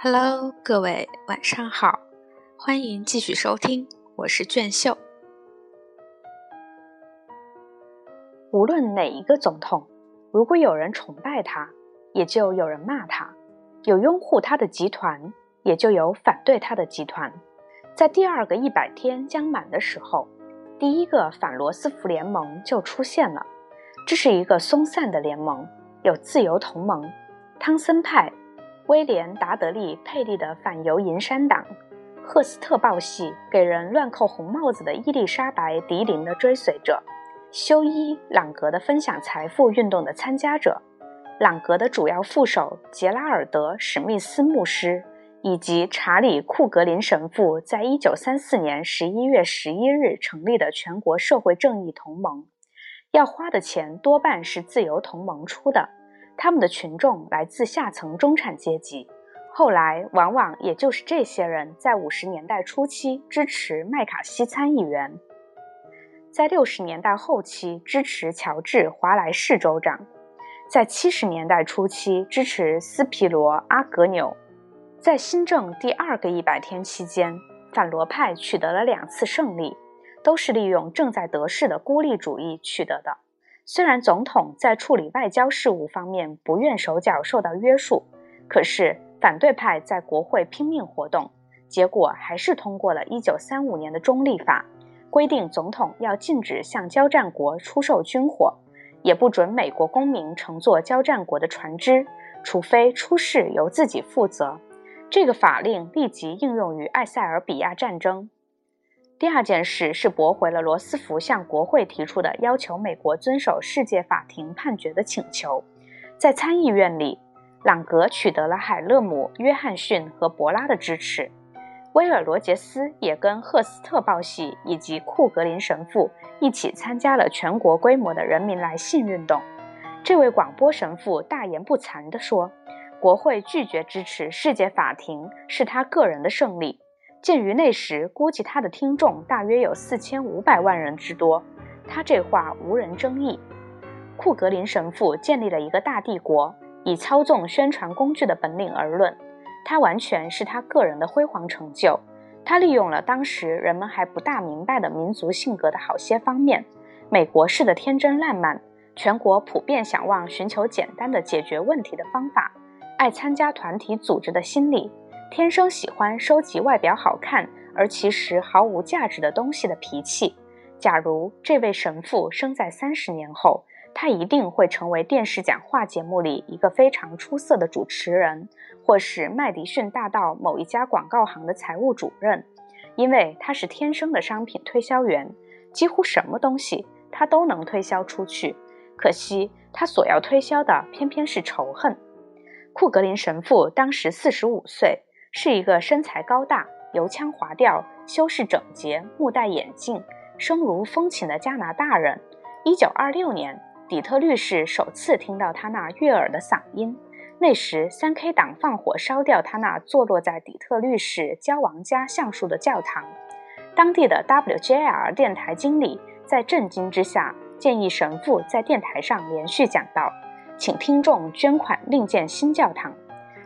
Hello，各位晚上好，欢迎继续收听，我是卷秀。无论哪一个总统，如果有人崇拜他，也就有人骂他；有拥护他的集团，也就有反对他的集团。在第二个一百天将满的时候，第一个反罗斯福联盟就出现了。这是一个松散的联盟，有自由同盟、汤森派。威廉·达德利·佩利的反犹银山党，赫斯特报系给人乱扣红帽子的伊丽莎白·迪林的追随者，休伊·朗格的分享财富运动的参加者，朗格的主要副手杰拉尔德·史密斯牧师，以及查理·库格林神父在一九三四年十一月十一日成立的全国社会正义同盟，要花的钱多半是自由同盟出的。他们的群众来自下层中产阶级，后来往往也就是这些人在五十年代初期支持麦卡锡参议员，在六十年代后期支持乔治·华莱士州长，在七十年代初期支持斯皮罗·阿格纽。在新政第二个一百天期间，反罗派取得了两次胜利，都是利用正在得势的孤立主义取得的。虽然总统在处理外交事务方面不愿手脚受到约束，可是反对派在国会拼命活动，结果还是通过了1935年的中立法，规定总统要禁止向交战国出售军火，也不准美国公民乘坐交战国的船只，除非出事由自己负责。这个法令立即应用于埃塞俄比亚战争。第二件事是驳回了罗斯福向国会提出的要求美国遵守世界法庭判决的请求。在参议院里，朗格取得了海勒姆、约翰逊和博拉的支持。威尔·罗杰斯也跟赫斯特报系以及库格林神父一起参加了全国规模的人民来信运动。这位广播神父大言不惭地说：“国会拒绝支持世界法庭是他个人的胜利。”鉴于那时估计他的听众大约有四千五百万人之多，他这话无人争议。库格林神父建立了一个大帝国，以操纵宣传工具的本领而论，他完全是他个人的辉煌成就。他利用了当时人们还不大明白的民族性格的好些方面，美国式的天真烂漫，全国普遍想望寻求简单的解决问题的方法，爱参加团体组织的心理。天生喜欢收集外表好看而其实毫无价值的东西的脾气。假如这位神父生在三十年后，他一定会成为电视讲话节目里一个非常出色的主持人，或是麦迪逊大道某一家广告行的财务主任，因为他是天生的商品推销员，几乎什么东西他都能推销出去。可惜他所要推销的偏偏是仇恨。库格林神父当时四十五岁。是一个身材高大、油腔滑调、修饰整洁、目戴眼镜、声如风琴的加拿大人。一九二六年，底特律市首次听到他那悦耳的嗓音。那时，三 K 党放火烧掉他那坐落在底特律市焦王家橡树的教堂。当地的 WJR 电台经理在震惊之下建议神父在电台上连续讲道，请听众捐款另建新教堂。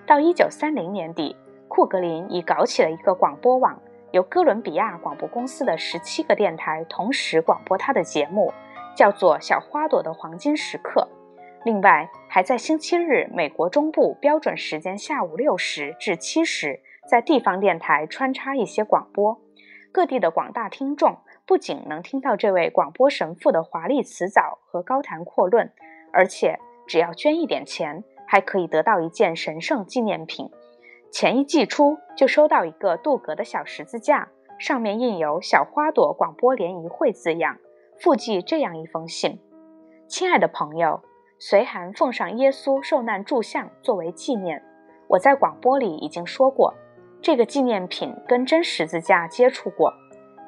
到一九三零年底。库格林已搞起了一个广播网，由哥伦比亚广播公司的十七个电台同时广播他的节目，叫做《小花朵的黄金时刻》。另外，还在星期日美国中部标准时间下午六时至七时，在地方电台穿插一些广播。各地的广大听众不仅能听到这位广播神父的华丽辞藻和高谈阔论，而且只要捐一点钱，还可以得到一件神圣纪念品。前一寄出，就收到一个镀铬的小十字架，上面印有“小花朵广播联谊会”字样，附记这样一封信：“亲爱的朋友，随函奉上耶稣受难柱像作为纪念。我在广播里已经说过，这个纪念品跟真十字架接触过。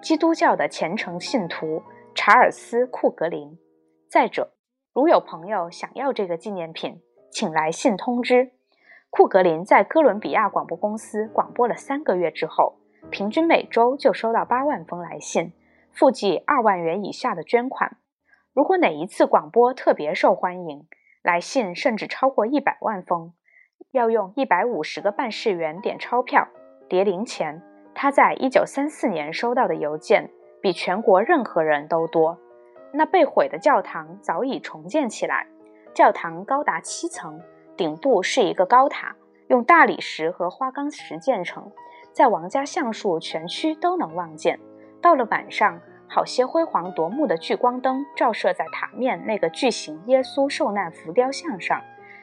基督教的虔诚信徒查尔斯·库格林。再者，如有朋友想要这个纪念品，请来信通知。”库格林在哥伦比亚广播公司广播了三个月之后，平均每周就收到八万封来信，附寄二万元以下的捐款。如果哪一次广播特别受欢迎，来信甚至超过一百万封，要用一百五十个办事员点钞票、叠零钱。他在一九三四年收到的邮件比全国任何人都多。那被毁的教堂早已重建起来，教堂高达七层，顶部是一个高塔，用大理石和花岗石建成，在王家橡树全区都能望见。到了晚上，好些辉煌夺目的聚光灯照射在塔面那个巨型耶稣受难浮雕像上，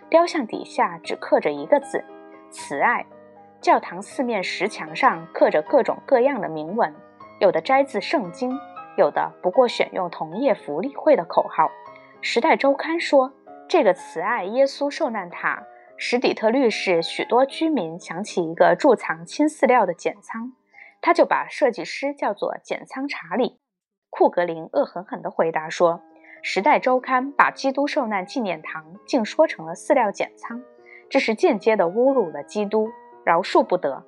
雕像底下只刻着一个字：慈爱。教堂四面石墙上刻着各种各样的铭文，有的摘自圣经，有的不过选用同业福利会的口号。《时代周刊》说，这个慈爱耶稣受难塔，使底特律市许多居民想起一个贮藏青饲料的简仓，他就把设计师叫做简仓查理。库格林恶狠狠地回答说，《时代周刊》把基督受难纪念堂竟说成了饲料简仓，这是间接地侮辱了基督。饶恕不得。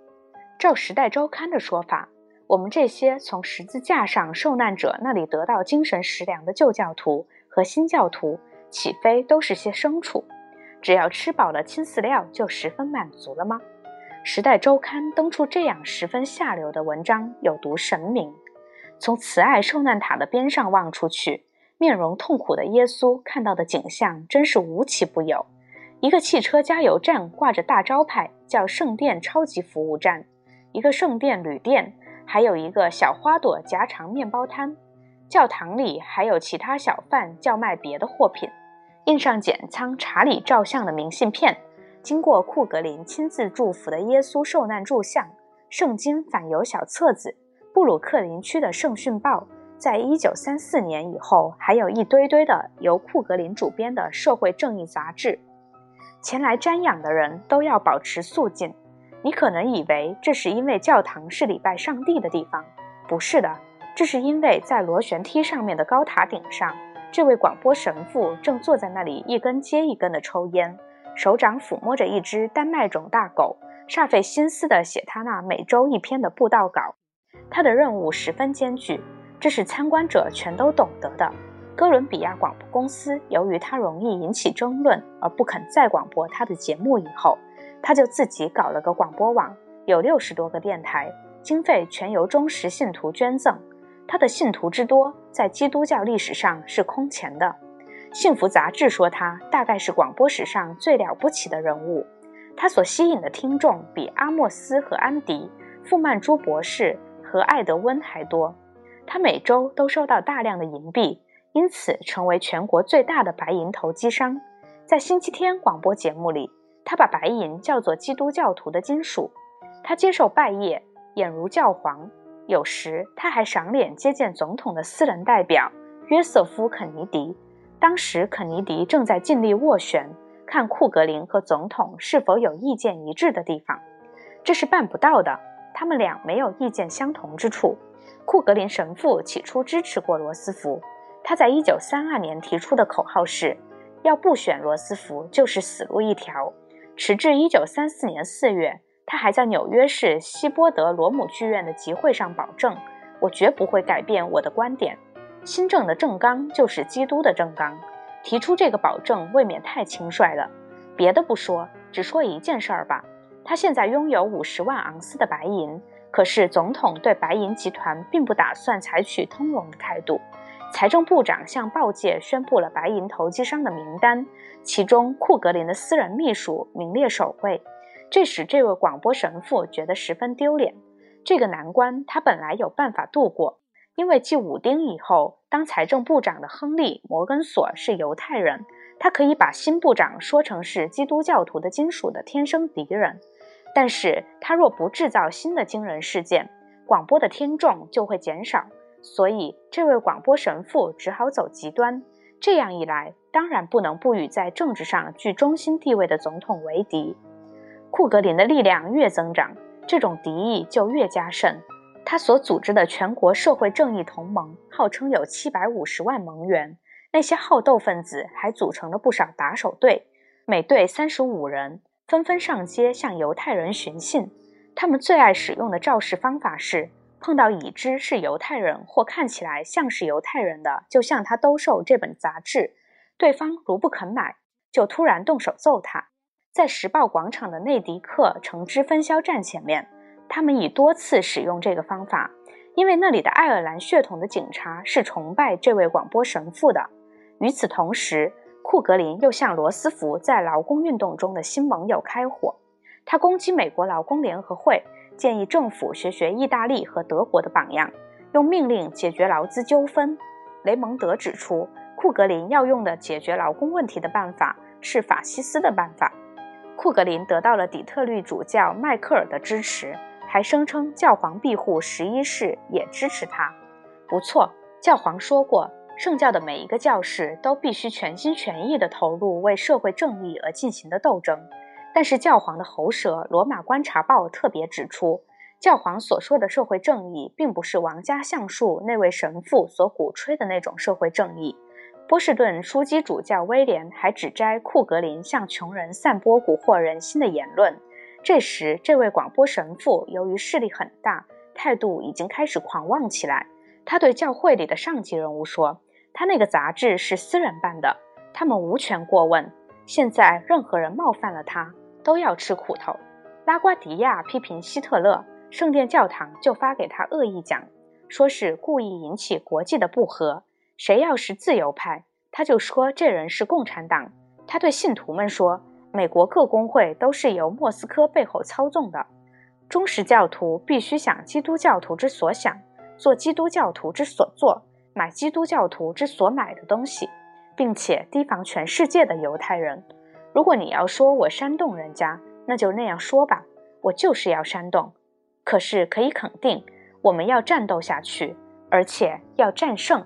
照《时代周刊》的说法，我们这些从十字架上受难者那里得到精神食粮的旧教徒和新教徒，起飞都是些牲畜？只要吃饱了亲饲料，就十分满足了吗？《时代周刊》登出这样十分下流的文章，有毒神明。从慈爱受难塔的边上望出去，面容痛苦的耶稣看到的景象，真是无奇不有。一个汽车加油站挂着大招牌，叫“圣殿超级服务站”；一个圣殿旅店，还有一个小花朵夹肠面包摊。教堂里还有其他小贩叫卖别的货品。印上简仓查理照相的明信片，经过库格林亲自祝福的耶稣受难柱像，圣经反犹小册子，布鲁克林区的圣训报，在一九三四年以后，还有一堆堆的由库格林主编的社会正义杂志。前来瞻仰的人都要保持肃静。你可能以为这是因为教堂是礼拜上帝的地方，不是的，这是因为在螺旋梯上面的高塔顶上，这位广播神父正坐在那里一根接一根的抽烟，手掌抚摸着一只丹麦种大狗，煞费心思地写他那每周一篇的布道稿。他的任务十分艰巨，这是参观者全都懂得的。哥伦比亚广播公司由于他容易引起争论而不肯再广播他的节目以后，他就自己搞了个广播网，有六十多个电台，经费全由忠实信徒捐赠。他的信徒之多，在基督教历史上是空前的。幸福杂志说他大概是广播史上最了不起的人物。他所吸引的听众比阿莫斯和安迪、富曼朱博士和艾德温还多。他每周都收到大量的银币。因此，成为全国最大的白银投机商。在星期天广播节目里，他把白银叫做基督教徒的金属。他接受拜谒，俨如教皇。有时，他还赏脸接见总统的私人代表约瑟夫·肯尼迪。当时，肯尼迪正在尽力斡旋，看库格林和总统是否有意见一致的地方。这是办不到的，他们俩没有意见相同之处。库格林神父起初支持过罗斯福。他在一九三二年提出的口号是：要不选罗斯福就是死路一条。直至一九三四年四月，他还在纽约市希波德罗姆剧院的集会上保证：“我绝不会改变我的观点。新政的正纲就是基督的正纲。”提出这个保证未免太轻率了。别的不说，只说一件事儿吧：他现在拥有五十万盎司的白银，可是总统对白银集团并不打算采取通融的态度。财政部长向报界宣布了白银投机商的名单，其中库格林的私人秘书名列首位，这使这位广播神父觉得十分丢脸。这个难关他本来有办法度过，因为继武丁以后，当财政部长的亨利·摩根索是犹太人，他可以把新部长说成是基督教徒的金属的天生敌人。但是他若不制造新的惊人事件，广播的听众就会减少。所以，这位广播神父只好走极端。这样一来，当然不能不与在政治上居中心地位的总统为敌。库格林的力量越增长，这种敌意就越加深。他所组织的全国社会正义同盟，号称有七百五十万盟员。那些好斗分子还组成了不少打手队，每队三十五人，纷纷上街向犹太人寻衅。他们最爱使用的肇事方法是。碰到已知是犹太人或看起来像是犹太人的，就向他兜售这本杂志。对方如不肯买，就突然动手揍他。在时报广场的内迪克橙汁分销站前面，他们已多次使用这个方法，因为那里的爱尔兰血统的警察是崇拜这位广播神父的。与此同时，库格林又向罗斯福在劳工运动中的新盟友开火，他攻击美国劳工联合会，建议政府学学意大利和德国的榜样，用命令解决劳资纠纷。雷蒙德指出，库格林要用的解决劳工问题的办法是法西斯的办法。库格林得到了底特律主教迈克尔的支持，还声称教皇庇护十一世也支持他。不错，教皇说过，圣教的每一个教士都必须全心全意地投入为社会正义而进行的斗争。但是，教皇的喉舌《罗马观察报》特别指出，教皇所说的社会正义，并不是王家橡树那位神父所鼓吹的那种社会正义。波士顿枢机主教威廉还指摘库格林向穷人散播蛊惑人心的言论。这时，这位广播神父由于势力很大，态度已经开始狂妄起来。他对教会里的上级人物说：“他那个杂志是私人办的，他们无权过问。现在，任何人冒犯了他，都要吃苦头。”拉瓜迪亚批评希特勒，圣殿教堂就发给他恶意奖，说是故意引起国际的不和。谁要是自由派，他就说这人是共产党。他对信徒们说，美国各工会都是由莫斯科背后操纵的。忠实教徒必须想基督教徒之所想，做基督教徒之所做，买基督教徒之所买的东西，并且提防全世界的犹太人。如果你要说我煽动人家，那就那样说吧，我就是要煽动。可是可以肯定，我们要战斗下去，而且要战胜。